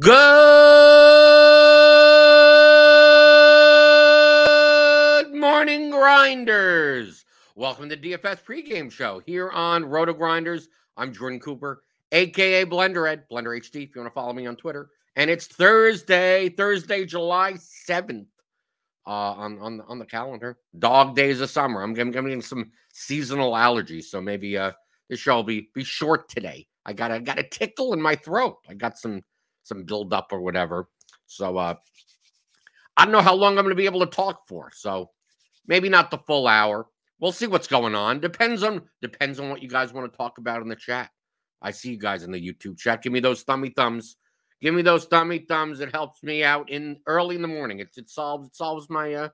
Good morning, grinders. Welcome to DFS pregame show here on Roto Grinders. I'm Jordan Cooper, aka Blender Ed, Blender HD. If you want to follow me on Twitter, and it's Thursday, Thursday, July seventh, uh, on on the- on the calendar. Dog days of summer. I'm, I'm getting some seasonal allergies, so maybe uh this show will be be short today. I got a got a tickle in my throat. I got some some build up or whatever. So uh I don't know how long I'm going to be able to talk for. So maybe not the full hour. We'll see what's going on. Depends on depends on what you guys want to talk about in the chat. I see you guys in the YouTube chat. Give me those thummy thumbs. Give me those thummy thumbs. It helps me out in early in the morning. It, it solves it solves my uh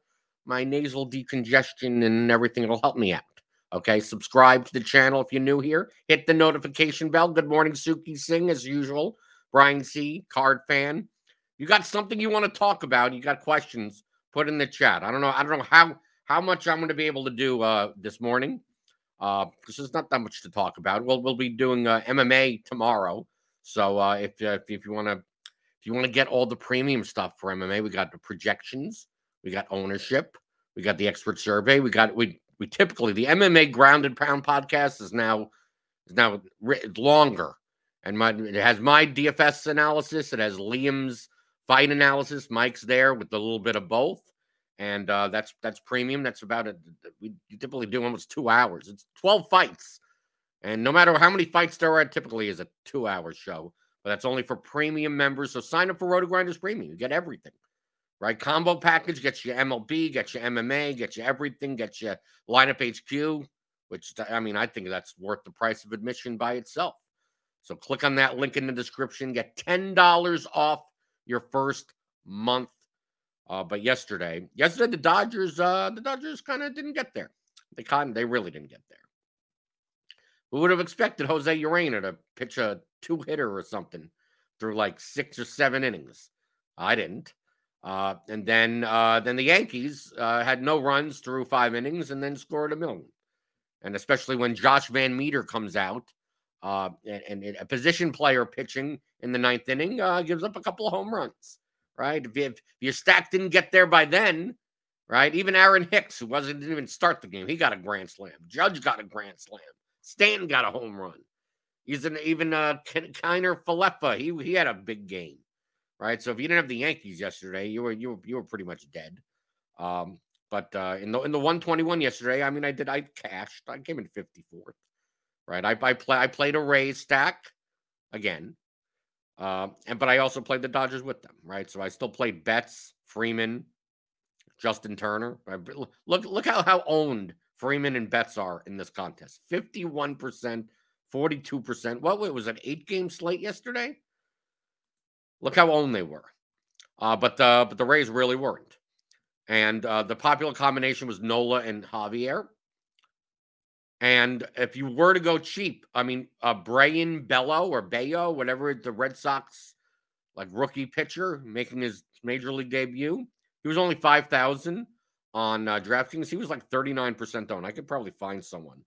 my nasal decongestion and everything. It'll help me out. Okay, subscribe to the channel if you're new here. Hit the notification bell. Good morning, Suki Singh, as usual. Brian C, card fan. You got something you want to talk about? You got questions? Put in the chat. I don't know. I don't know how how much I'm going to be able to do uh, this morning. Uh, because there's not that much to talk about. We'll we'll be doing uh, MMA tomorrow. So uh, if uh, if, if you want to if you want to get all the premium stuff for MMA, we got the projections, we got ownership, we got the expert survey, we got we we typically the MMA ground and pound podcast is now is now longer and my it has my DFS analysis. It has Liam's fight analysis. Mike's there with a little bit of both, and uh, that's that's premium. That's about it. We typically do almost two hours. It's twelve fights, and no matter how many fights there are, it typically is a two-hour show. But that's only for premium members. So sign up for Roto Grinders Premium. You get everything. Right, combo package gets you MLB, gets you MMA, gets you everything, gets you lineup HQ, which I mean, I think that's worth the price of admission by itself. So click on that link in the description. Get $10 off your first month. Uh, but yesterday, yesterday the Dodgers, uh, the Dodgers kind of didn't get there. They kind they really didn't get there. Who would have expected Jose Urena to pitch a two hitter or something through like six or seven innings? I didn't. Uh, and then uh, then the Yankees uh, had no runs through five innings and then scored a million. And especially when Josh Van Meter comes out uh, and, and, a position player pitching in the ninth inning uh, gives up a couple of home runs, right? If, if, your stack didn't get there by then, right? Even Aaron Hicks, who wasn't didn't even start the game, he got a grand slam. Judge got a grand slam. Stanton got a home run. An even uh, Kiner Falefa. He he had a big game, right? So if you didn't have the Yankees yesterday, you were you were you were pretty much dead. Um, but uh, in the in the 121 yesterday, I mean, I did I cashed. I came in 54th. Right? I, I play I played a Rays stack again, uh, and but I also played the Dodgers with them, right? So I still played Betts, Freeman, Justin Turner. Look look how how owned Freeman and Betts are in this contest. Fifty one percent, forty two percent. What was it? Eight game slate yesterday. Look how owned they were. Uh, but the but the Rays really weren't. And uh, the popular combination was Nola and Javier. And if you were to go cheap, I mean, uh, Brayan Bello or Bayo, whatever the Red Sox like rookie pitcher making his major league debut, he was only five thousand on uh, DraftKings. He was like thirty nine percent owned. I could probably find someone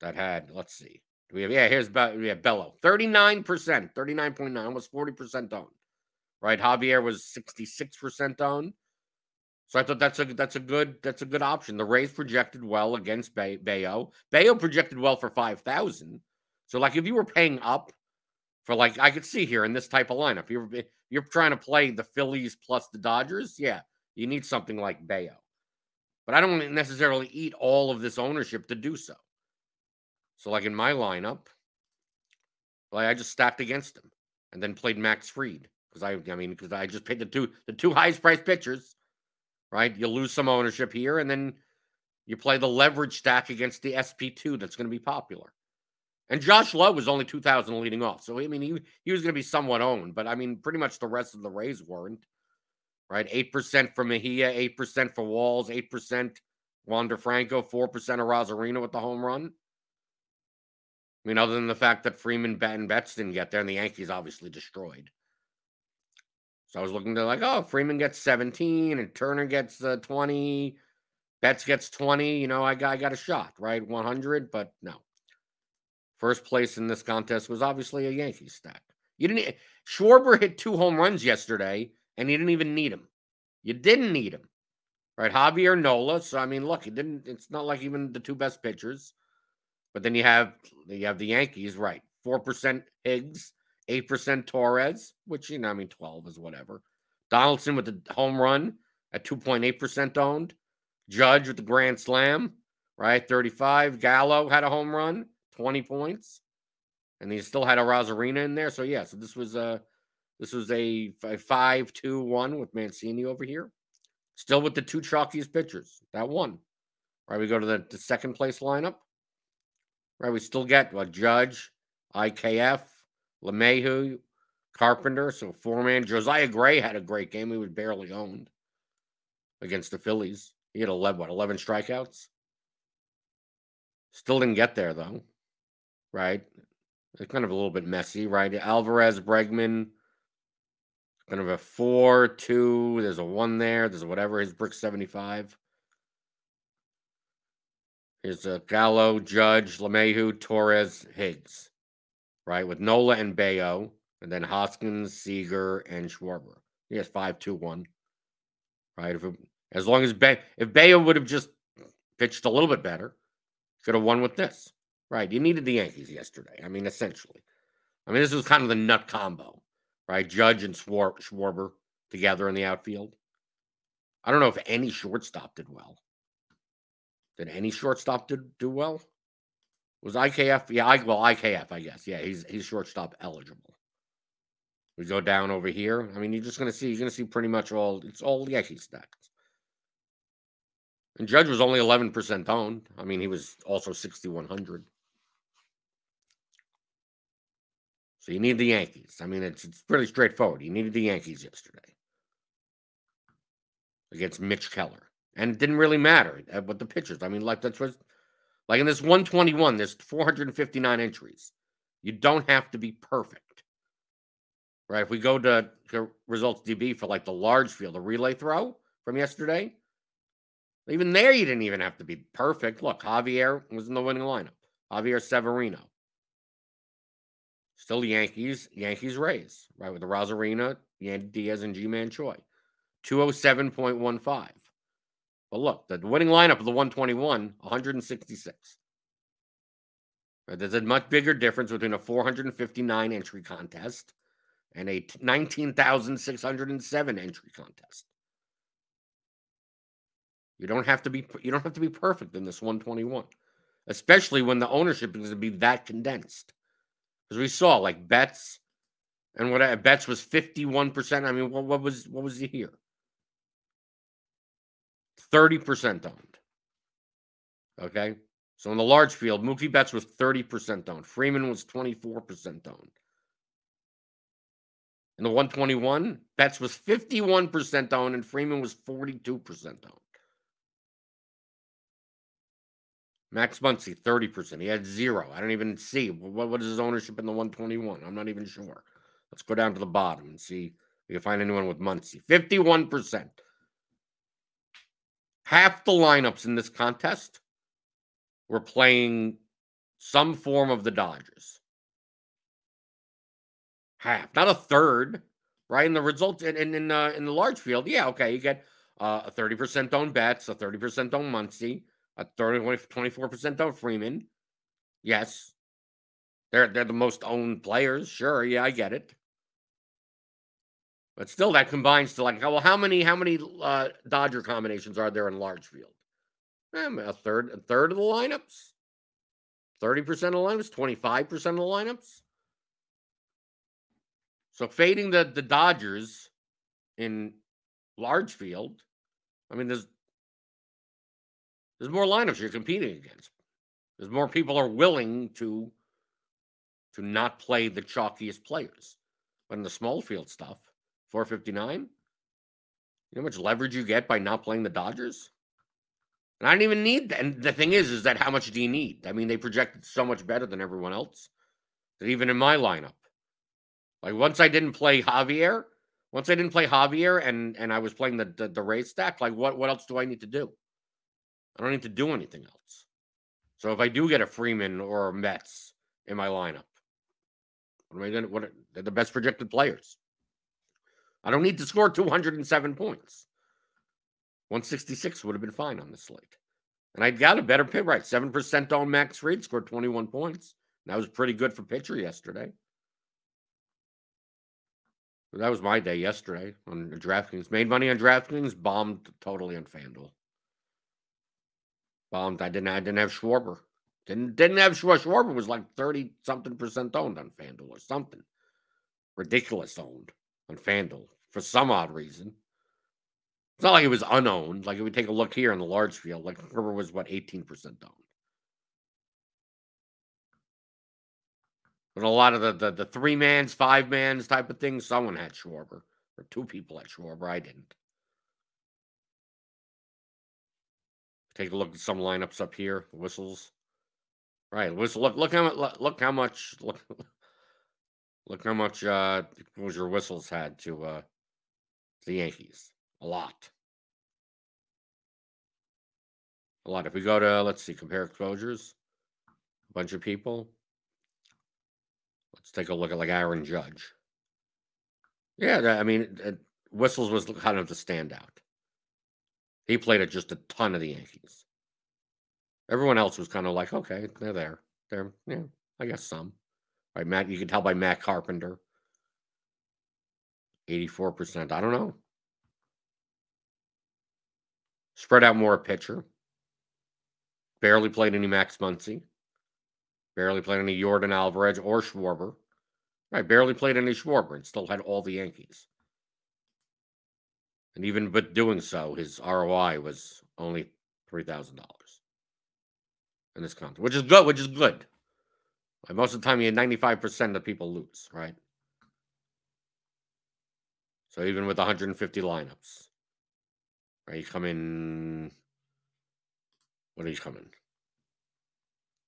that had. Let's see. Do we have? Yeah, here's Be- have Bello, thirty nine percent, thirty nine point nine, almost forty percent owned. Right, Javier was sixty six percent owned. So I thought that's a that's a good that's a good option. The Rays projected well against Bay, Bayo. Bayo projected well for five thousand. So like if you were paying up for like I could see here in this type of lineup, you're you're trying to play the Phillies plus the Dodgers. Yeah, you need something like Bayo. But I don't necessarily eat all of this ownership to do so. So like in my lineup, like I just stacked against him and then played Max Fried because I I mean because I just paid the two the two highest priced pitchers right? You lose some ownership here, and then you play the leverage stack against the SP2 that's going to be popular. And Josh Lowe was only 2,000 leading off. So, I mean, he, he was going to be somewhat owned, but I mean, pretty much the rest of the Rays weren't, right? 8% for Mejia, 8% for Walls, 8% Wander Franco, 4% of Arozarena with the home run. I mean, other than the fact that Freeman and Betts didn't get there, and the Yankees obviously destroyed. So I was looking to like, oh, Freeman gets 17 and Turner gets uh, 20, Betts gets 20. You know, I got, I got a shot, right? 100, but no. First place in this contest was obviously a Yankees stack. You didn't. Schwarber hit two home runs yesterday, and you didn't even need him. You didn't need him, right? Javier Nola. So I mean, look, it didn't. It's not like even the two best pitchers. But then you have you have the Yankees, right? Four percent Hicks, 8% Torres, which, you know, I mean, 12 is whatever. Donaldson with the home run at 2.8% owned. Judge with the grand slam, right? 35. Gallo had a home run, 20 points. And he still had Arozarena in there. So, yeah, so this was a. This was a, a 5 2 1 with Mancini over here. Still with the two chalkiest pitchers. That one. Right. We go to the, the second place lineup. Right. We still get what Judge, IKF, LeMahieu, Carpenter. So four man. Josiah Gray had a great game. He was barely owned against the Phillies. He had 11, what, 11 strikeouts? Still didn't get there, though. Right? It's kind of a little bit messy, right? Alvarez, Bregman, kind of a 4 2. There's a 1 there. There's whatever. His brick 75. Here's a Gallo, Judge, LeMahieu, Torres, Hicks right? With Nola and Bayo, and then Hoskins, Seager, and Schwarber. He has five, two, one. Right? If it, as long as Bay, if Bayo would have just pitched a little bit better, could have won with this. Right? You needed the Yankees yesterday. I mean, essentially. I mean, this was kind of the nut combo, right? Judge and Schwar- Schwarber together in the outfield. I don't know if any shortstop did well. Did any shortstop did, do well? Was IKF? Yeah, I, well, IKF, I guess. Yeah, he's he's shortstop eligible. We go down over here. I mean, you're just gonna see. You're gonna see pretty much all. It's all Yankee stacks. And Judge was only 11% owned. I mean, he was also 6,100. So you need the Yankees. I mean, it's it's pretty straightforward. You needed the Yankees yesterday against Mitch Keller, and it didn't really matter. Uh, but the pitchers. I mean, like that's what like in this 121, there's 459 entries. You don't have to be perfect. Right? If we go to, to results DB for like the large field, the relay throw from yesterday, even there you didn't even have to be perfect. Look, Javier was in the winning lineup. Javier Severino. Still Yankees, Yankees Rays, right? With the Arozarena, Yandy Diaz, and Ji-Man Choi. 207.15. But look, the winning lineup of the 121, 166. There's a much bigger difference between a 459 entry contest and a 19,607 entry contest. You don't have to be you don't have to be perfect in this 121. especially when the ownership is going to be that condensed. Because we saw like Betts and what uh, Betts was 51%. I mean, what, what was what was he here? 30% owned. Okay. So in the large field, Mookie Betts was 30% owned. Freeman was 24% owned. In the 121, Betts was 51% owned and Freeman was 42% owned. Max Muncy, 30%. He had zero. I don't even see. What, what is his ownership in the 121? I'm not even sure. Let's go down to the bottom and see if we can find anyone with Muncy. 51%. Half the lineups in this contest were playing some form of the Dodgers. Half, not a third, right? And the result in in in, uh, in the large field, yeah, okay, you get uh, a thirty percent owned Betts, a thirty percent owned Muncy, a 24 percent owned Freeman. Yes, they're they're the most owned players. Sure, yeah, I get it. But still, that combines to like, well, how many how many uh, Dodger combinations are there in large field? Eh, a third, a third of the lineups, thirty percent of the lineups, twenty five percent of the lineups. So fading the the Dodgers in large field, I mean, there's there's more lineups you're competing against. There's more people are willing to to not play the chalkiest players. But in the small field stuff, 459. You know how much leverage you get by not playing the Dodgers? And I don't even need that. And the thing is, is that how much do you need? I mean, they projected so much better than everyone else that even in my lineup, like once I didn't play Javier, once I didn't play Javier and and I was playing the the, the Rays stack, like what what else do I need to do? I don't need to do anything else. So if I do get a Freeman or a Betts in my lineup, what am I to? What are, the best projected players. I don't need to score 207 points. 166 would have been fine on the slate. And I got a better pit right. 7% on Max Fried, scored 21 points. That was pretty good for pitcher yesterday. That was my day yesterday on DraftKings. Made money on DraftKings, bombed totally on FanDuel. Bombed. I didn't I didn't have Schwarber. Didn't didn't have Schwarber. Schwarber was like 30 something percent owned on FanDuel or something. Ridiculous owned on FanDuel for some odd reason. It's not like it was unowned. Like if we take a look here in the large field, like Herbert was what 18% owned. But a lot of the, the, the three mans, five mans type of things, someone had Schwarber. Or two people had Schwarber. I didn't. Take a look at some lineups up here. Whistles. Right. Whistle. Look, look how look how much look Look how much uh your Whistles had to uh the Yankees. A lot. A lot. If we go to let's see, compare exposures, a bunch of people. Let's take a look at like Aaron Judge. Yeah, I mean, Whistles was kind of the standout. He played at just a ton of the Yankees. Everyone else was kind of like, okay, they're there. They're, yeah, I guess some. Right, Matt, you can tell by Matt Carpenter. 84%. I don't know. Spread out more a pitcher. Barely played any Max Muncy. Barely played any Yordan Alvarez or Schwarber. Right, barely played any Schwarber and still had all the Yankees. And even but doing so, his ROI was only three thousand dollars in this contract, which is good. Which is good. Most of the time, you had 95% of people lose, right? So even with 150 lineups, right? You come in. What are you coming?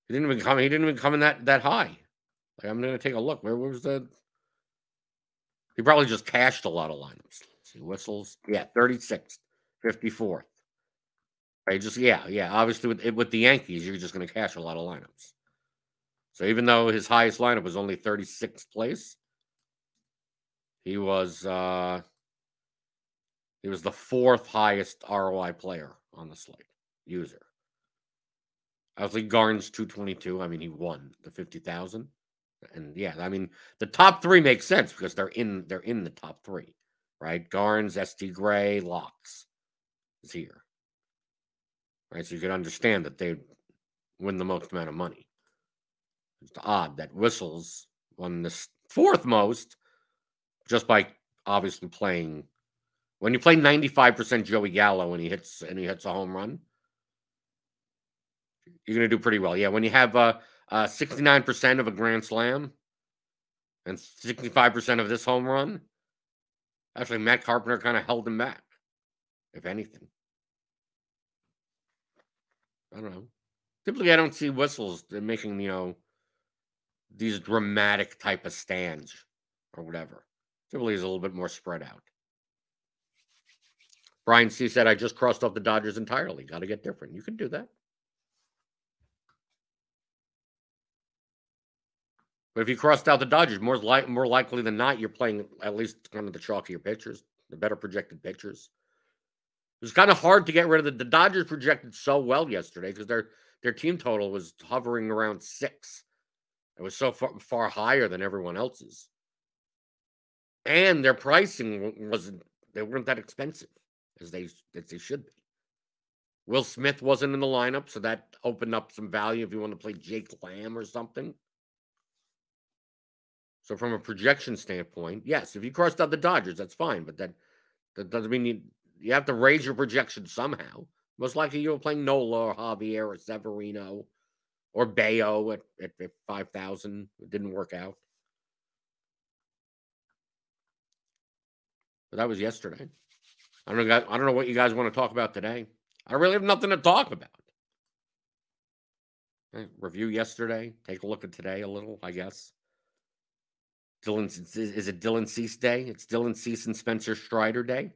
He didn't even come. He didn't even come in that that high. Like I'm gonna take a look. Where, where was the? He probably just cashed a lot of lineups. Let's see whistles. Yeah, 36th, 54th. Right, just yeah, yeah. Obviously, with with the Yankees, you're just gonna cash a lot of lineups. So even though his highest lineup was only 36th place, he was uh he was the fourth highest ROI player on the slate user. Obviously, Garn's 222. I mean, he won the 50,000. And yeah, I mean, the top three makes sense because they're in they're in the top three, right? Garns, ST Gray, Locks is here. Right. So you can understand that they win the most amount of money. It's odd that Whistles won the fourth most just by obviously playing. When you play 95% Joey Gallo and he hits and he hits a home run, you're going to do pretty well. Yeah, when you have uh, uh, 69% of a grand slam and 65% of this home run, actually, Matt Carpenter kind of held him back, if anything. I don't know. Typically, I don't see whistles making, you know, these dramatic type of stands or whatever. Typically, is a little bit more spread out. Brian C said, I just crossed off the Dodgers entirely. Got to get different. You can do that. But if you crossed out the Dodgers, more like more likely than not, you're playing at least kind of the chalkier pitchers, the better projected pitchers. It was kind of hard to get rid of the, the Dodgers projected so well yesterday because their their team total was hovering around six. It was so far, far higher than everyone else's, and their pricing wasn't they weren't that expensive as they as they should be. Will Smith wasn't in the lineup, so that opened up some value if you want to play Jake Lamb or something. So from a projection standpoint, yes, if you crossed out the Dodgers, that's fine. But that that doesn't mean you you have to raise your projection somehow. Most likely you're playing Nola or Javier or Severino or Bayo at, at, at five thousand. It didn't work out. But that was yesterday. I don't know. I don't know what you guys want to talk about today. I really have nothing to talk about. Eh, review yesterday. Take a look at today a little, I guess. Dylan is it Dylan Cease Day? It's Dylan Cease and Spencer Strider Day.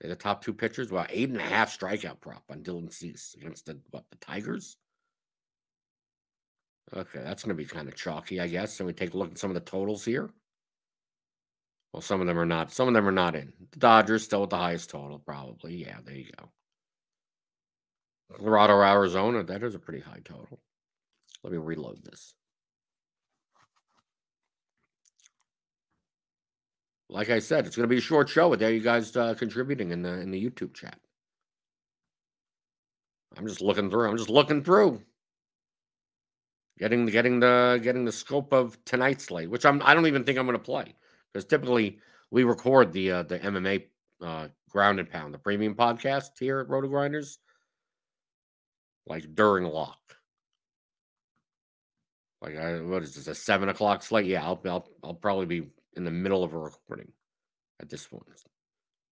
They're the top two pitchers. Well, eight and a half strikeout prop on Dylan Cease against the what the Tigers. Okay, that's going to be kind of chalky, I guess. And we take a look at some of the totals here. Well, some of them are not. Some of them are not in. The Dodgers still with the highest total, probably. Yeah, there you go. Colorado, Arizona. That is a pretty high total. Let me reload this. like I said, it's going to be a short show with there, you guys uh, contributing in the in the YouTube chat. I'm just looking through. I'm just looking through, getting getting the getting the scope of tonight's slate, which I'm I don't even think I'm going to play because typically we record the uh, the MMA uh, ground and pound, the premium podcast here at Roto Grinders, like during lock. Like I, what is this a seven o'clock slate? Yeah, I'll I'll, I'll probably be in the middle of a recording at this point.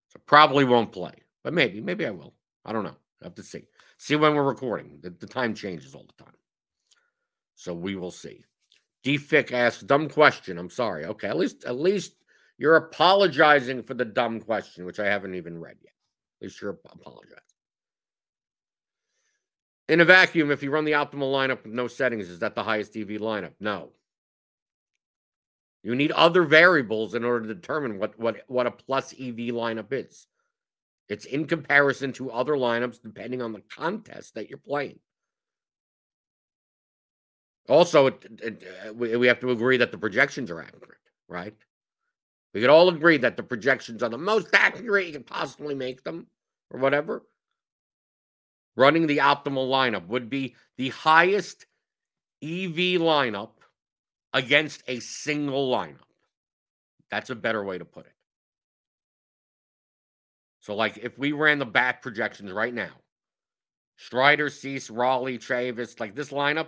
So probably won't play, but maybe, maybe I will. I don't know. I have to see. See when we're recording. The, the time changes all the time. So we will see. DFick asks, dumb question. I'm sorry. Okay, at least at least you're apologizing for the dumb question, which I haven't even read yet. At least you're apologizing. In a vacuum, if you run the optimal lineup with no settings, is that the highest EV lineup? No. You need other variables in order to determine what what what a plus EV lineup is. It's in comparison to other lineups depending on the contest that you're playing. Also, it, it, uh, we, we have to agree that the projections are accurate, right? We could all agree that the projections are the most accurate you can possibly make them, or whatever. Running the optimal lineup would be the highest EV lineup against a single lineup. That's a better way to put it. So, like, if we ran the back projections right now, Strider, Cease, Raleigh, Chavis, like this lineup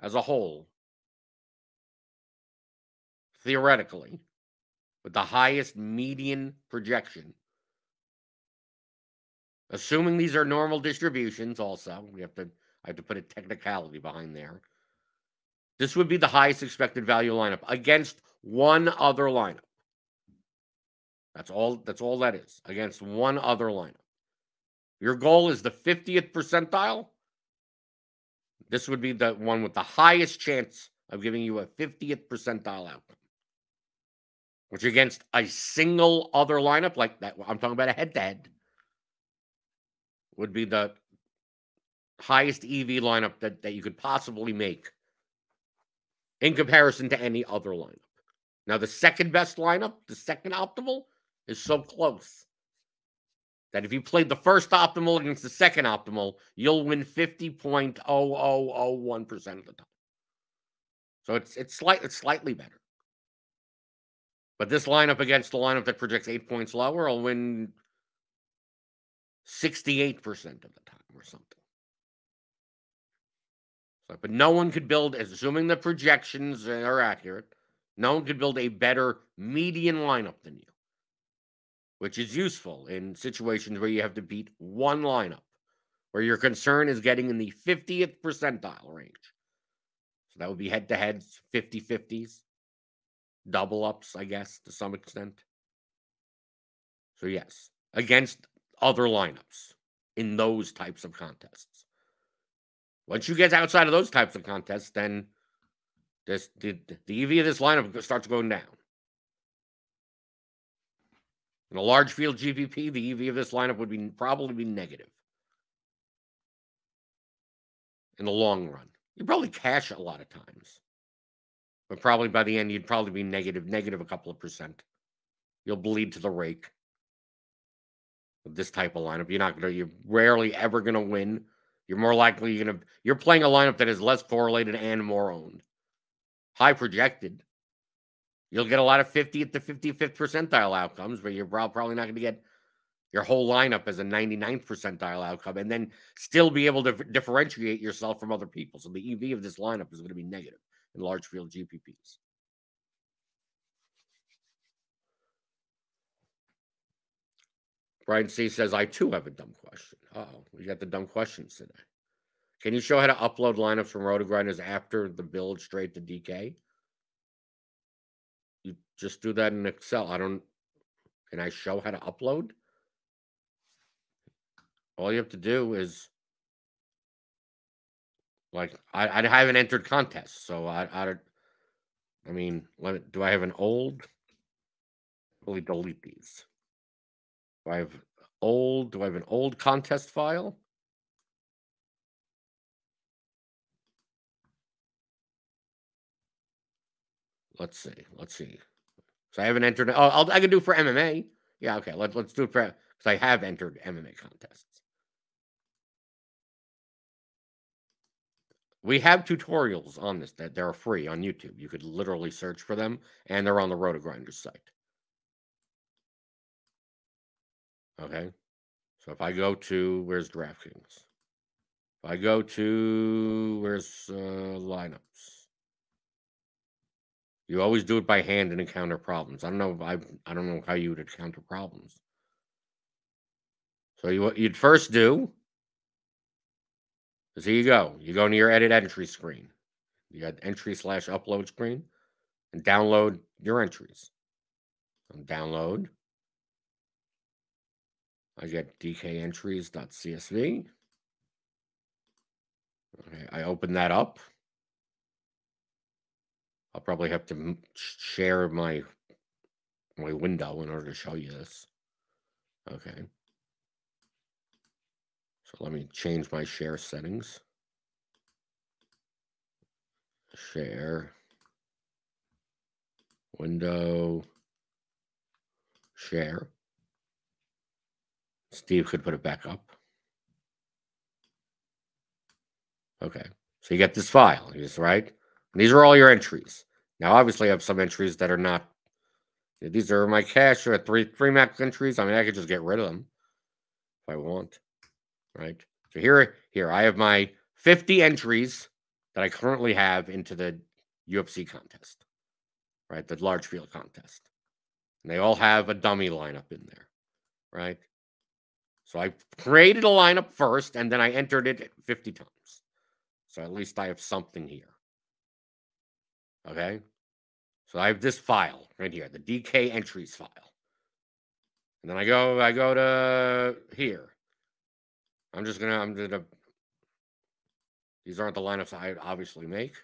as a whole, theoretically, with the highest median projection, assuming these are normal distributions, also, we have to, I have to put a technicality behind there. This would be the highest expected value lineup against one other lineup. That's all that's all that is against one other lineup. Your goal is the 50th percentile. This would be the one with the highest chance of giving you a 50th percentile outcome. Which against a single other lineup like that, I'm talking about a head to head, would be the highest EV lineup that, that you could possibly make in comparison to any other lineup. Now, the second best lineup, the second optimal, is so close. That if you played the first optimal against the second optimal, you'll win 50.0001% of the time. So it's it's slight it's slightly better. But this lineup against the lineup that projects eight points lower I'll win 68% of the time or something. So, but no one could build, assuming the projections are accurate, no one could build a better median lineup than you, which is useful in situations where you have to beat one lineup, where your concern is getting in the 50th percentile range. So that would be head to heads, 50 50s, double ups, I guess, to some extent. So, yes, against other lineups in those types of contests. Once you get outside of those types of contests, then this the, the EV of this lineup starts going down. In a large field GPP, the EV of this lineup would be probably be negative in the long run. You probably cash a lot of times, but probably by the end you'd probably be negative, negative a couple of percent. You'll bleed to the rake with this type of lineup. You're not gonna. You're rarely ever gonna win you're more likely you're gonna you're playing a lineup that is less correlated and more owned. High projected. You'll get a lot of 50th to 55th percentile outcomes, but you're probably not going to get your whole lineup as a 99th percentile outcome and then still be able to differentiate yourself from other people. So the EV of this lineup is going to be negative in large field GPPs. Brian C says, I too have a dumb question. Oh, we got the dumb questions today. Can you show how to upload lineups from RotoGrinders after the build straight to DK? Just do that in Excel. I don't. Can I show how to upload? All you have to do is like I, I haven't entered contests, so I I. I mean, let, do I have an old? Really delete these. Do I have old? Do I have an old contest file? Let's see. Let's see. So I haven't entered. Oh, I'll, I can do for MMA. Yeah, okay. Let's let's do it for because I have entered MMA contests. We have tutorials on this that they're free on YouTube. You could literally search for them, and they're on the RotoGrinders site. Okay. So if I go to where's DraftKings? If I go to where's uh, lineups? You always do it by hand and encounter problems. I don't know. I I don't know how you would encounter problems. So you what you'd first do is here you go. You go to your edit entry screen. You got entry slash upload screen and download your entries. And download. I get dkentries.csv. Okay, I open that up. I'll probably have to share my my window in order to show you this. Okay. So let me change my share settings. Share. Window. Share. Steve could put it back up. Okay. So you get this file, is right? These are all your entries. Now, obviously, I have some entries that are not. These are my cash or three three max entries. I mean, I could just get rid of them if I want. Right. So here, here I have my 50 entries that I currently have into the UFC contest. Right, the large field contest. And they all have a dummy lineup in there. Right. So I created a lineup first and then I entered it 50 times. So at least I have something here. Okay. So I have this file right here, the DK entries file. And then I go, I go to here. I'm just gonna, I'm gonna, these aren't the lineups I obviously make.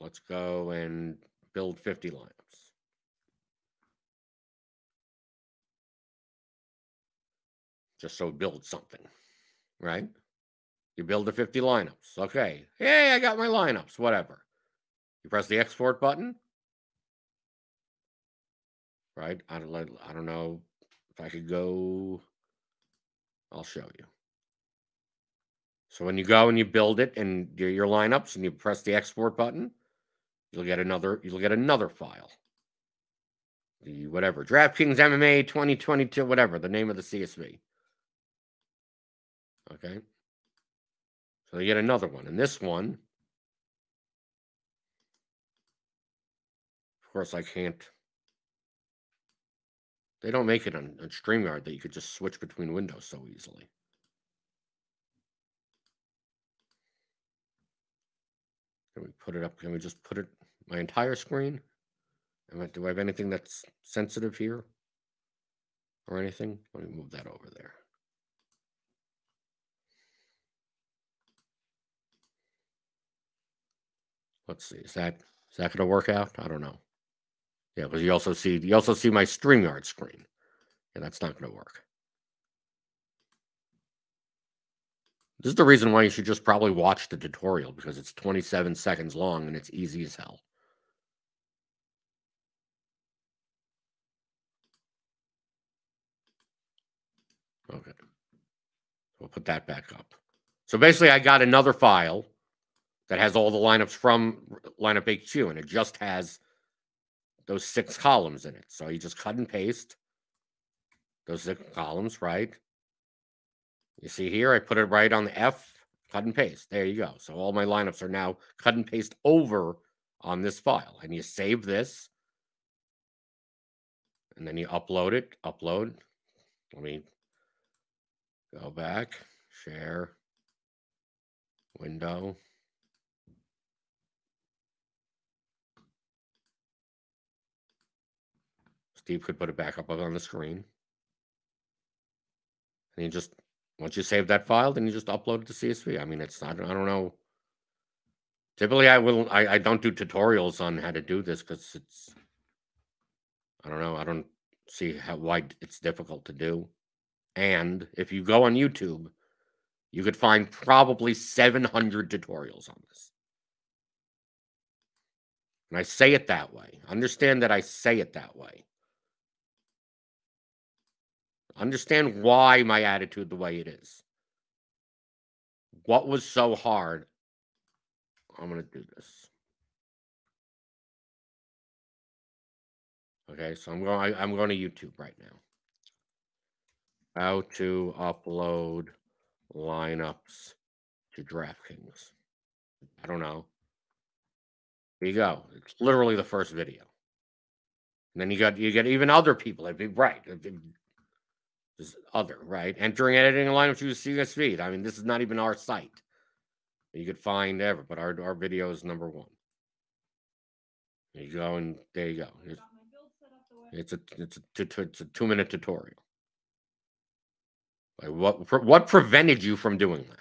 Let's go and build 50 lineups. just so build something, right? You build the 50 lineups. Okay. Hey, I got my lineups, whatever. You press the export button. Right? I don't I don't know. if I could go, I'll show you. So when you go and you build it and do your lineups and you press the export button, you'll get another you'll get another file. The whatever DraftKings MMA 2022 whatever the name of the CSV. Okay. So you get another one. And this one of course I can't they don't make it on, on StreamYard that you could just switch between windows so easily. Can we put it up? Can we just put it my entire screen? I, do I have anything that's sensitive here or anything? Let me move that over there. Let's see. Is that is that going to work out? I don't know. Yeah, because you also see you also see my StreamYard screen. Yeah, that's not going to work. This is the reason why you should just probably watch the tutorial because it's 27 seconds long and it's easy as hell. Okay. We'll put that back up. So basically, I got another file that has all the lineups from lineup HQ and it just has those six columns in it. So you just cut and paste those six columns, right? You see here, I put it right on the F, cut and paste. There you go. So all my lineups are now cut and paste over on this file. And you save this. And then you upload it. Upload. Let me go back. Share. Window. Steve could put it back up on the screen. And you just once you save that file, then you just upload it to CSV. I mean, it's not, I don't know. Typically, I will, I, I don't do tutorials on how to do this because it's, I don't know, I don't see how, why it's difficult to do. And if you go on YouTube, you could find probably 700 tutorials on this. And I say it that way. Understand that I say it that way. Understand why my attitude the way it is. What was so hard? I'm going to do this. Okay, so I'm going I'm going to YouTube right now. How to upload lineups to DraftKings. I don't know. Here you go. It's literally the first video. And then you got you get even other people. It'd be right. There's other, right? Entering editing lineup to feed. I mean, this is not even our site. You could find ever, but our, our video is number one. There you go, and there you go. It's, it's a it's a it's a two minute tutorial. Like what what prevented you from doing that?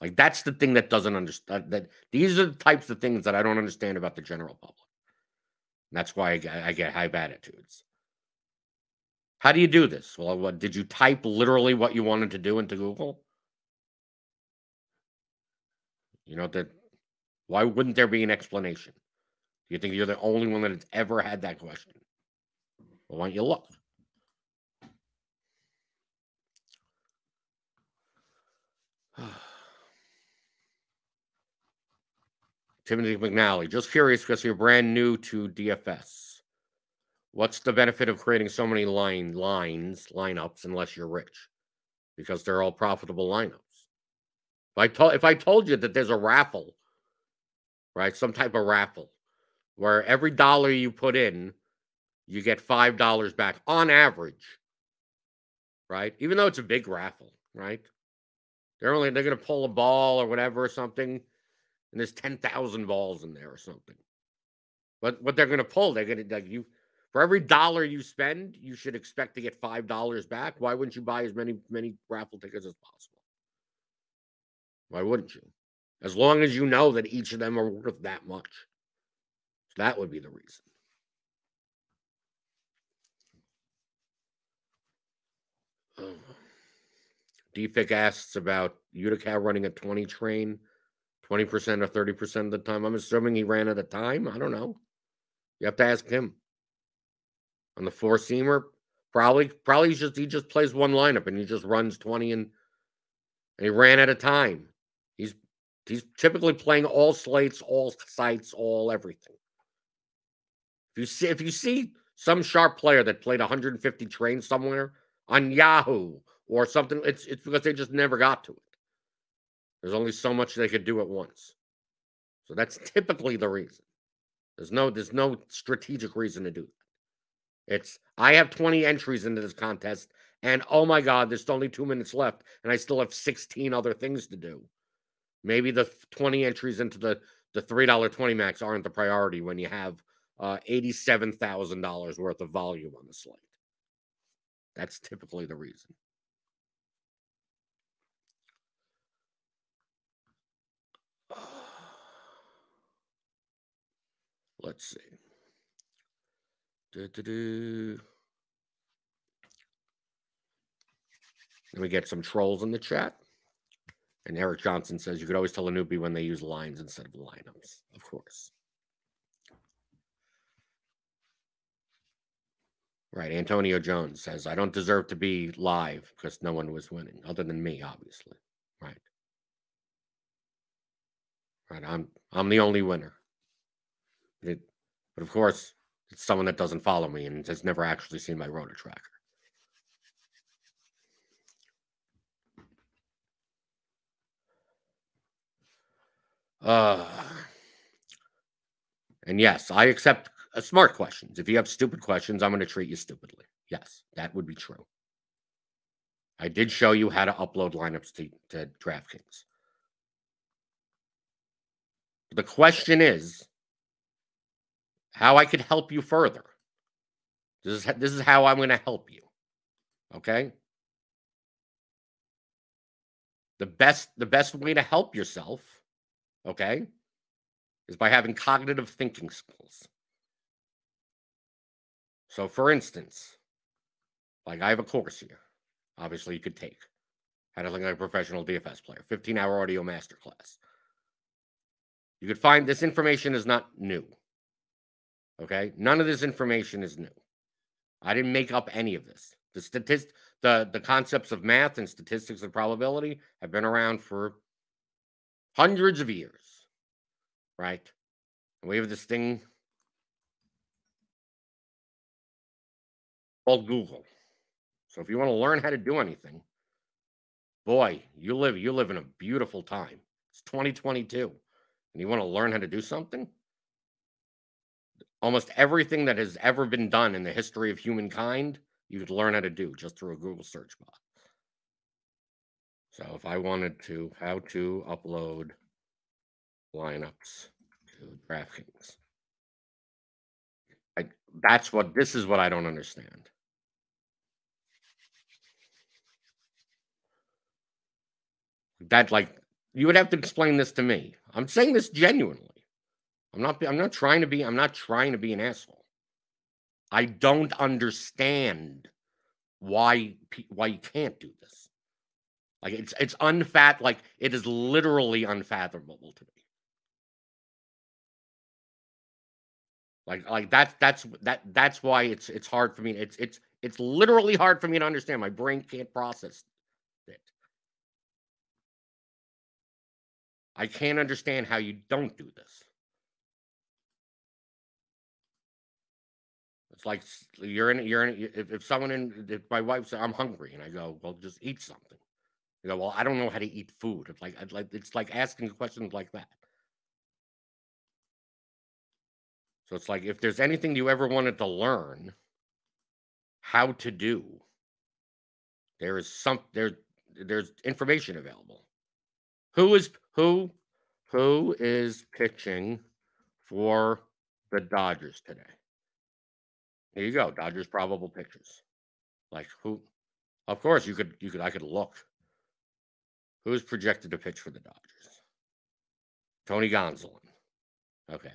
Like that's the thing that doesn't understand. That these are the types of things that I don't understand about the general public. And that's why I, I get high attitudes. How do you do this? Well, what did you type literally what you wanted to do into Google? You know that why wouldn't there be an explanation? Do you think you're the only one that has ever had that question? Well, why don't you look? Timothy McNally, just curious because you're brand new to DFS. What's the benefit of creating so many line lines, lineups, unless you're rich? Because they're all profitable lineups. If I told if I told you that there's a raffle, right? Some type of raffle where every dollar you put in, you get five dollars back on average. Right? Even though it's a big raffle, right? They're only they're gonna pull a ball or whatever or something, and there's ten thousand balls in there or something. But what they're gonna pull, they're gonna like you for every dollar you spend, you should expect to get five dollars back. Why wouldn't you buy as many many raffle tickets as possible? Why wouldn't you? As long as you know that each of them are worth that much. So that would be the reason. Oh. DFIC asks about Utica running a 20 train 20% or 30% of the time. I'm assuming he ran at a time. I don't know. You have to ask him on the four seamer. Probably, probably he's just he just plays one lineup and he just runs 20 and, and he ran at a time. He's he's typically playing all slates, all sites, all everything. If you see if you see some sharp player that played 150 trains somewhere on Yahoo or something, it's it's because they just never got to it. There's only so much they could do at once. So that's typically the reason. There's no there's no strategic reason to do that. It's I have 20 entries into this contest, and oh my god, there's only two minutes left, and I still have 16 other things to do. Maybe the 20 entries into the the three dollar 20 max aren't the priority when you have uh, $87,000 worth of volume on the slate. That's typically the reason. Let's see. Do-do-do. Then we get some trolls in the chat. And Eric Johnson says you could always tell a newbie when they use lines instead of lineups. Of course. Right. Antonio Jones says, I don't deserve to be live because no one was winning, other than me, obviously. Right. Right. I'm I'm the only winner. It, but of course, it's someone that doesn't follow me and has never actually seen my rotor tracker. Uh, and yes, I accept uh, smart questions. If you have stupid questions, I'm going to treat you stupidly. Yes, that would be true. I did show you how to upload lineups to, to DraftKings. The question is how I could help you further. This is, this is how I'm going to help you. Okay? The best the best way to help yourself, okay, is by having cognitive thinking skills. So, for instance, like I have a course here, obviously you could take how to look like a professional DFS player, 15 hour audio masterclass. You could find this information is not new. Okay. None of this information is new. I didn't make up any of this. The statist the, the concepts of math and statistics and probability have been around for hundreds of years. Right. And we have this thing called Google. So if you want to learn how to do anything, boy, you live you live in a beautiful time. It's 2022 and you want to learn how to do something? Almost everything that has ever been done in the history of humankind, you could learn how to do just through a Google search box. So if I wanted to, how to upload lineups to DraftKings. I, that's what this is what I don't understand. That like you would have to explain this to me. I'm saying this genuinely. I'm not I'm not trying to be I'm not trying to be an asshole. I don't understand why why you can't do this. Like it's it's unfat like it is literally unfathomable to me. Like like that's that's that that's why it's it's hard for me. It's it's it's literally hard for me to understand. My brain can't process it. I can't understand how you don't do this. It's like you're in you're in if, if someone in if my wife says I'm hungry and I go, well, just eat something. You go, well, I don't know how to eat food. It's like like it's like asking questions like that. So it's like if there's anything you ever wanted to learn how to do, there is some there there's information available. Who is who who is pitching for the Dodgers today? Here you go, Dodgers probable pitchers. Like who? Of course, you could you could I could look. Who's projected to pitch for the Dodgers? Tony Gonsolin. Okay.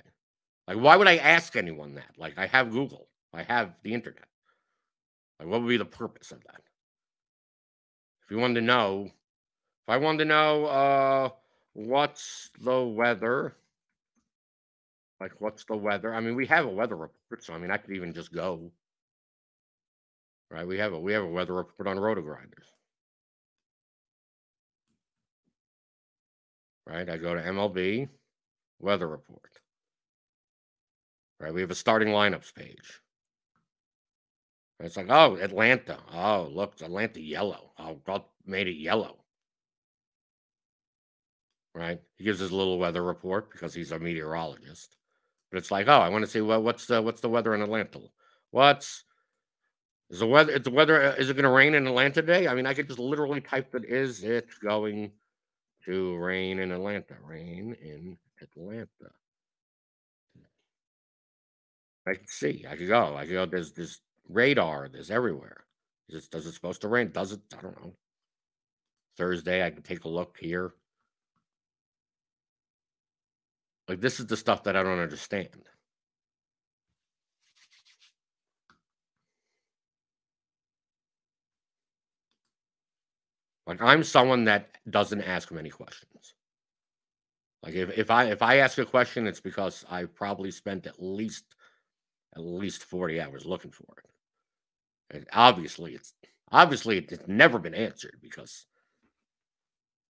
Like, why would I ask anyone that? Like, I have Google, I have the internet. Like, what would be the purpose of that? If you wanted to know, if I wanted to know, uh, what's the weather? Like, what's the weather? I mean, we have a weather report, so I mean, I could even just go Right? We have a we have a weather report on RotoGrinders. Right? I go to MLB weather report. Right? We have a starting lineups page. It's like, oh, Atlanta. Oh, look, Atlanta yellow. Oh, God made it yellow. Right? He gives his little weather report because he's a meteorologist. But it's like, oh, I want to see what, what's the what's the weather in Atlanta? What's is the weather? Is the weather? uh, Is it going to rain in Atlanta today? I mean, I could just literally type it. Is it going to rain in Atlanta? Rain in Atlanta. I can see. I could go. I could go. There's this radar. There's everywhere. Is it, does it supposed to rain? Does it? I don't know. Thursday, I can take a look here. Like this is the stuff that I don't understand. Like I'm someone that doesn't ask many questions. Like if, if I if I ask a question, it's because I've probably spent at least at least 40 hours looking for it. And obviously it's obviously it's never been answered because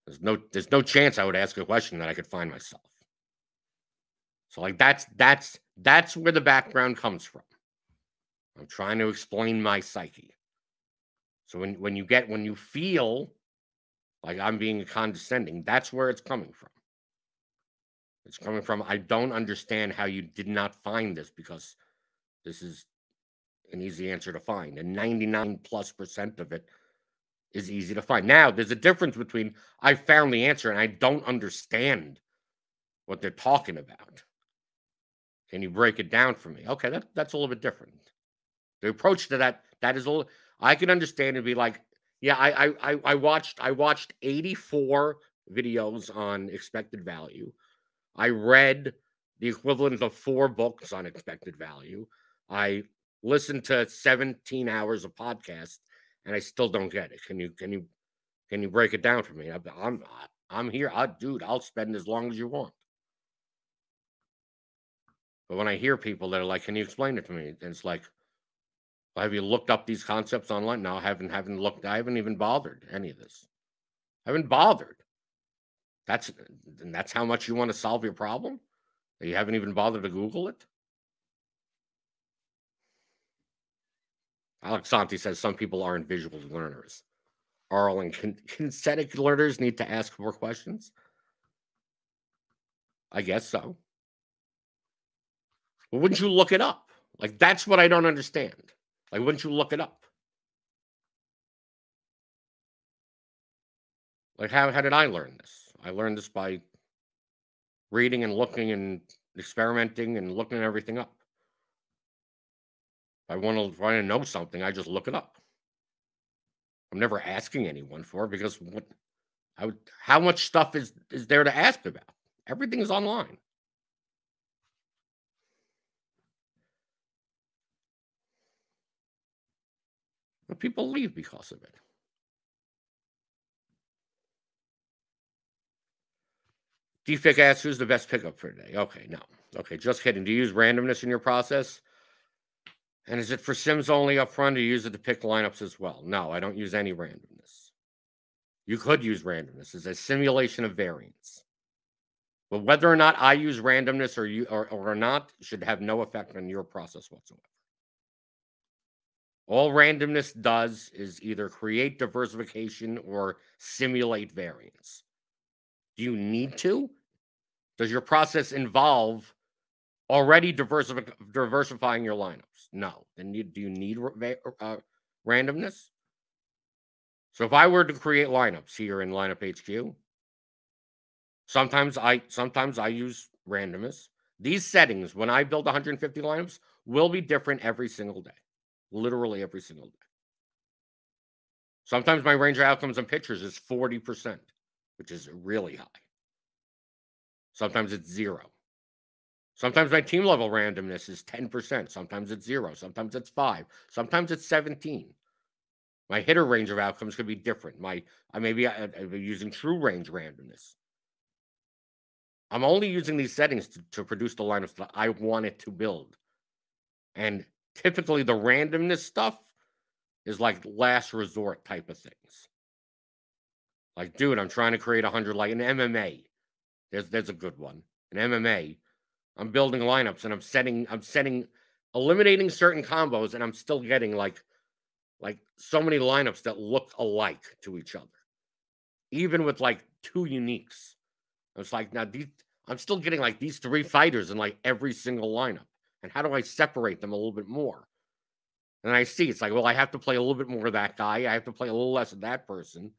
there's no there's no chance I would ask a question that I could find myself. So like that's that's that's where the background comes from. I'm trying to explain my psyche. So when when you get when you feel like I'm being condescending, that's where it's coming from. It's coming from I don't understand how you did not find this because this is an easy answer to find. And 99 plus percent of it is easy to find. Now, there's a difference between I found the answer and I don't understand what they're talking about. Can you break it down for me? Okay, that, that's a little bit different. The approach to that that is a little I can understand and be like, yeah, I I I- watched I watched 84 videos on expected value. I read the equivalent of four books on expected value. I listened to 17 hours of podcast and I still don't get it. Can you can you can you break it down for me? I'm I'm, I'm here. I dude, I'll spend as long as you want. But when I hear people that are like, "Can you explain it to me?" And it's like, well, "Have you looked up these concepts online?" No, I haven't. Haven't looked. I haven't even bothered any of this. I haven't bothered. That's and that's how much you want to solve your problem. You haven't even bothered to Google it. Alex Santi says some people aren't visual learners. Arlen, can kinesthetic learners need to ask more questions? I guess so. But wouldn't you look it up? Like that's what I don't understand. Like, wouldn't you look it up? Like, how how did I learn this? I learned this by reading and looking and experimenting and looking everything up. If I want to try to know something, I just look it up. I'm never asking anyone for it because what I would how much stuff is is there to ask about? Everything is online. People leave because of it. Defig asks who's the best pickup for today. Okay, no. Okay, just kidding. Do you use randomness in your process? And is it for Sims only up front or you use it to pick lineups as well? No, I don't use any randomness. You could use randomness as a simulation of variance. But whether or not I use randomness or you or, or not should have no effect on your process whatsoever. All randomness does is either create diversification or simulate variance. Do you need to? Does your process involve already diversif- diversifying your lineups? No. Then you, do you need ra- uh, randomness? So if I were to create lineups here in lineup HQ, sometimes I sometimes I use randomness. These settings when I build 150 lineups will be different every single day. Literally every single day. Sometimes my range of outcomes and pitchers is 40%, which is really high. Sometimes it's zero. Sometimes my team level randomness is 10%. Sometimes it's zero. Sometimes it's five. Sometimes it's 17. My hitter range of outcomes could be different. My I maybe I, be using true range randomness. I'm only using these settings to, to produce the lineups that I want it to build. And typically the randomness stuff is like last resort type of things. Like, dude, I'm trying to create a hundred like an MMA. There's there's a good one. An MMA. I'm building lineups and I'm setting I'm setting eliminating certain combos and I'm still getting like like so many lineups that look alike to each other. Even with like two uniques. It's like now these I'm still getting like these three fighters in like every single lineup. And how do I separate them a little bit more? And I see it's like, well, I have to play a little bit more of that guy. I have to play a little less of that person.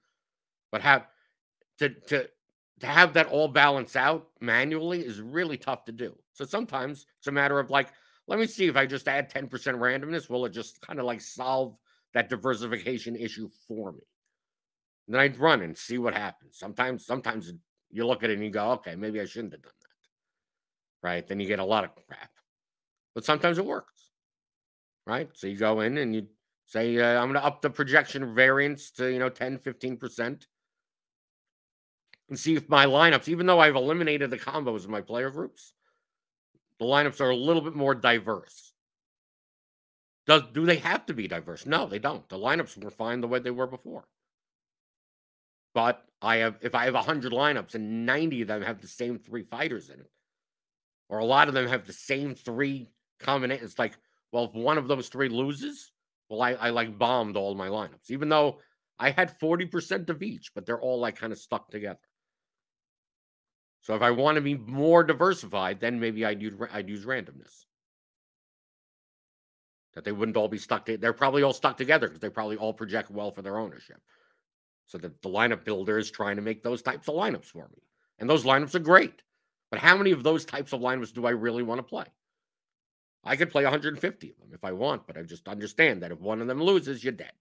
But have to to to have that all balance out manually is really tough to do. So sometimes it's a matter of like, let me see if I just add 10% randomness, will it just kind of like solve that diversification issue for me? And then I'd run and see what happens. Sometimes, sometimes you look at it and you go, okay, maybe I shouldn't have done that. Right. Then you get a lot of crap. But sometimes it works. Right. So you go in and you say, uh, I'm going to up the projection variance to, you know, 10, 15% and see if my lineups, even though I've eliminated the combos in my player groups, the lineups are a little bit more diverse. Does do they have to be diverse? No, they don't. The lineups were fine the way they were before. But I have if I have 100 lineups and 90 of them have the same three fighters in it, or a lot of them have the same three combinations, it's like, well, if one of those three loses, well, I, I like bombed all my lineups, even though I had 40% of each, but they're all like kind of stuck together. So if I want to be more diversified, then maybe I'd use, I'd use randomness. That they wouldn't all be stuck. To, they're probably all stuck together because they probably all project well for their ownership. So the, the lineup builder is trying to make those types of lineups for me. And those lineups are great. But how many of those types of lineups do I really want to play? I could play 150 of them if I want, but I just understand that if one of them loses, you're dead.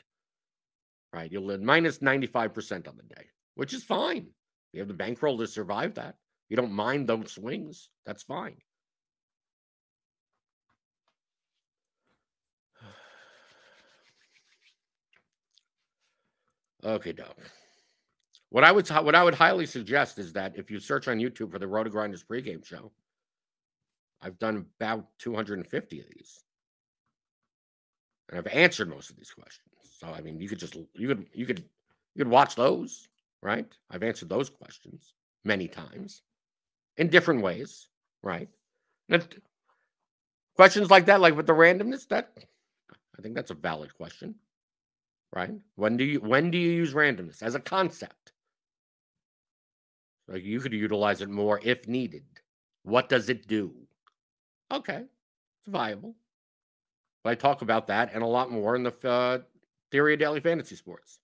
Right? You'll lose minus 95% on the day, which is fine. You have the bankroll to survive that. You don't mind those swings. That's fine. Okay, Doc. What I would what I would highly suggest is that if you search on YouTube for the RotoGrinders pregame show, I've done about 250 of these, and I've answered most of these questions. So I mean, you could just you could you could you could watch those, right? I've answered those questions many times in different ways, right? questions like that, like with the randomness, that I think that's a valid question, right? When do you when do you use randomness as a concept? Like you could utilize it more if needed. What does it do? Okay, it's viable. But I talk about that and a lot more in the uh, Theory of Daily Fantasy Sports.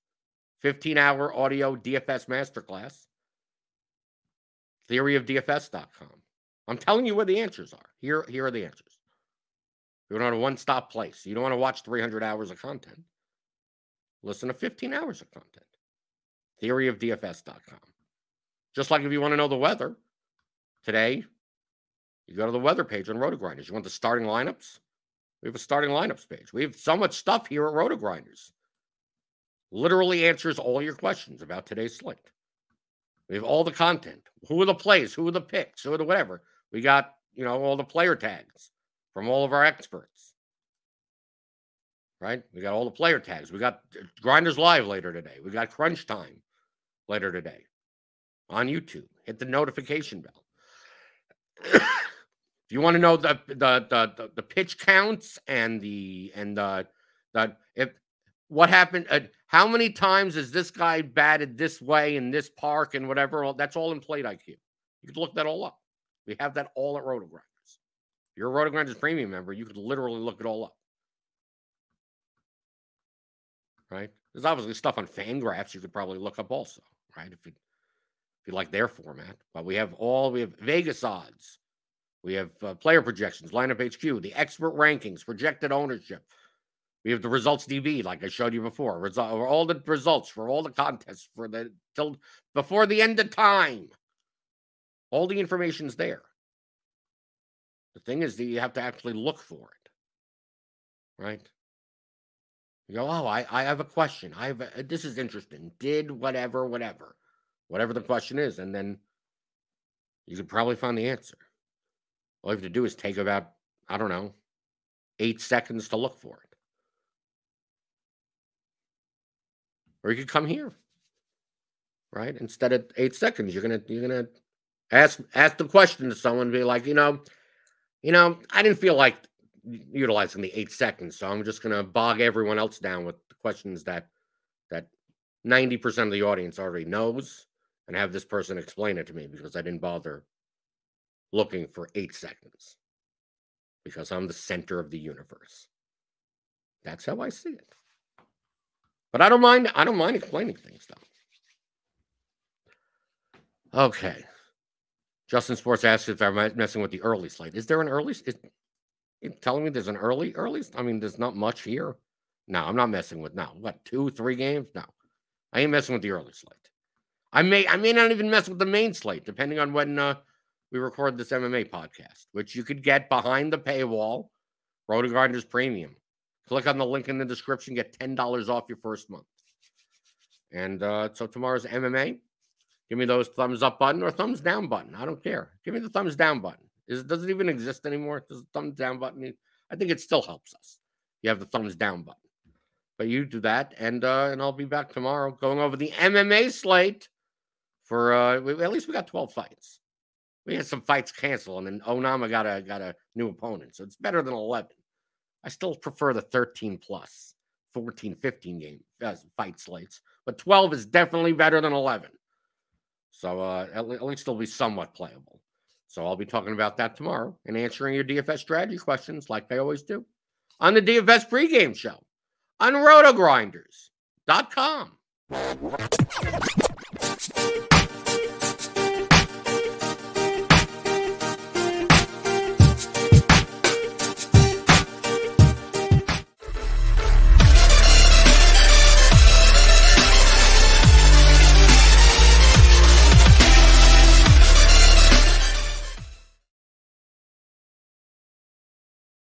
15 hour audio DFS masterclass theoryofdfs.com. I'm telling you where the answers are. Here, here are the answers. You want a one-stop place. You don't want to watch 300 hours of content. Listen to 15 hours of content. Theoryofdfs.com. Just like if you want to know the weather today, you go to the weather page on RotoGrinders. You want the starting lineups? We have a starting lineups page. We have so much stuff here at RotoGrinders. Literally answers all your questions about today's slate. We have all the content. Who are the plays? Who are the picks? Who are the whatever? We got, you know, all the player tags from all of our experts. Right? We got all the player tags. We got Grinders Live later today. We got Crunch Time later today on YouTube. Hit the notification bell. you want to know the the the the, the pitch counts and the and the the if what happened uh, how many times has this guy batted this way in this park and whatever? That's all in plate IQ. You could look that all up. We have that all at Roto. If you're a Roto premium member, you could literally look it all up. Right? There's obviously stuff on Fangraphs you could probably look up also, right? If you if you like their format. But we have all we have Vegas odds, we have uh, player projections, lineup HQ, the expert rankings, projected ownership, we have the results DB, like I showed you before. Result, all the results for all the contests for the till before the end of time. All the information's there. The thing is that you have to actually look for it. Right? You go, oh, I, I have a question. I have a, this is interesting. Did whatever, whatever, whatever the question is, and then you could probably find the answer. All you have to do is take about, I don't know, eight seconds to look for it. or you could come here, right? Instead of eight seconds, you're gonna you're gonna ask ask the question to someone, be like, you know, you know, I didn't feel like utilizing the eight seconds, so I'm just gonna bog everyone else down with the questions that that 90% of the audience already knows and have this person explain it to me because I didn't bother looking for eight seconds because I'm the center of the universe. That's how I see it. But I don't mind. I don't mind explaining things though. Okay. Justin Sports asks if I'm messing with the early slate. Is there an early? Is, telling me there's an early early? I mean, there's not much here. No, I'm not messing with now. What two, three games? No, I ain't messing with the early slate. I may, I may not even mess with the main slate, depending on when uh, we record this MMA podcast, which you could get behind the paywall, RotoGrinders Premium. Click on the link in the description, get ten dollars off your first month. And uh, so tomorrow's MMA. Give me those thumbs up button or thumbs down button. I don't care. Give me the thumbs down button. Is, does it even exist anymore? Does the thumbs down button? I think it still helps us. You have the thumbs down button. But you do that, and uh, and I'll be back tomorrow going over the MMA slate for uh, at least we got 12 fights. We had some fights canceled, and then Onama got a got a new opponent, so it's better than 11. I still prefer the 13 plus, 14, 15 game uh, fight slates, but 12 is definitely better than 11. So uh, at, at least it'll be somewhat playable. So I'll be talking about that tomorrow and answering your DFS strategy questions like I always do on the DFS pregame show on rotogrinders.com.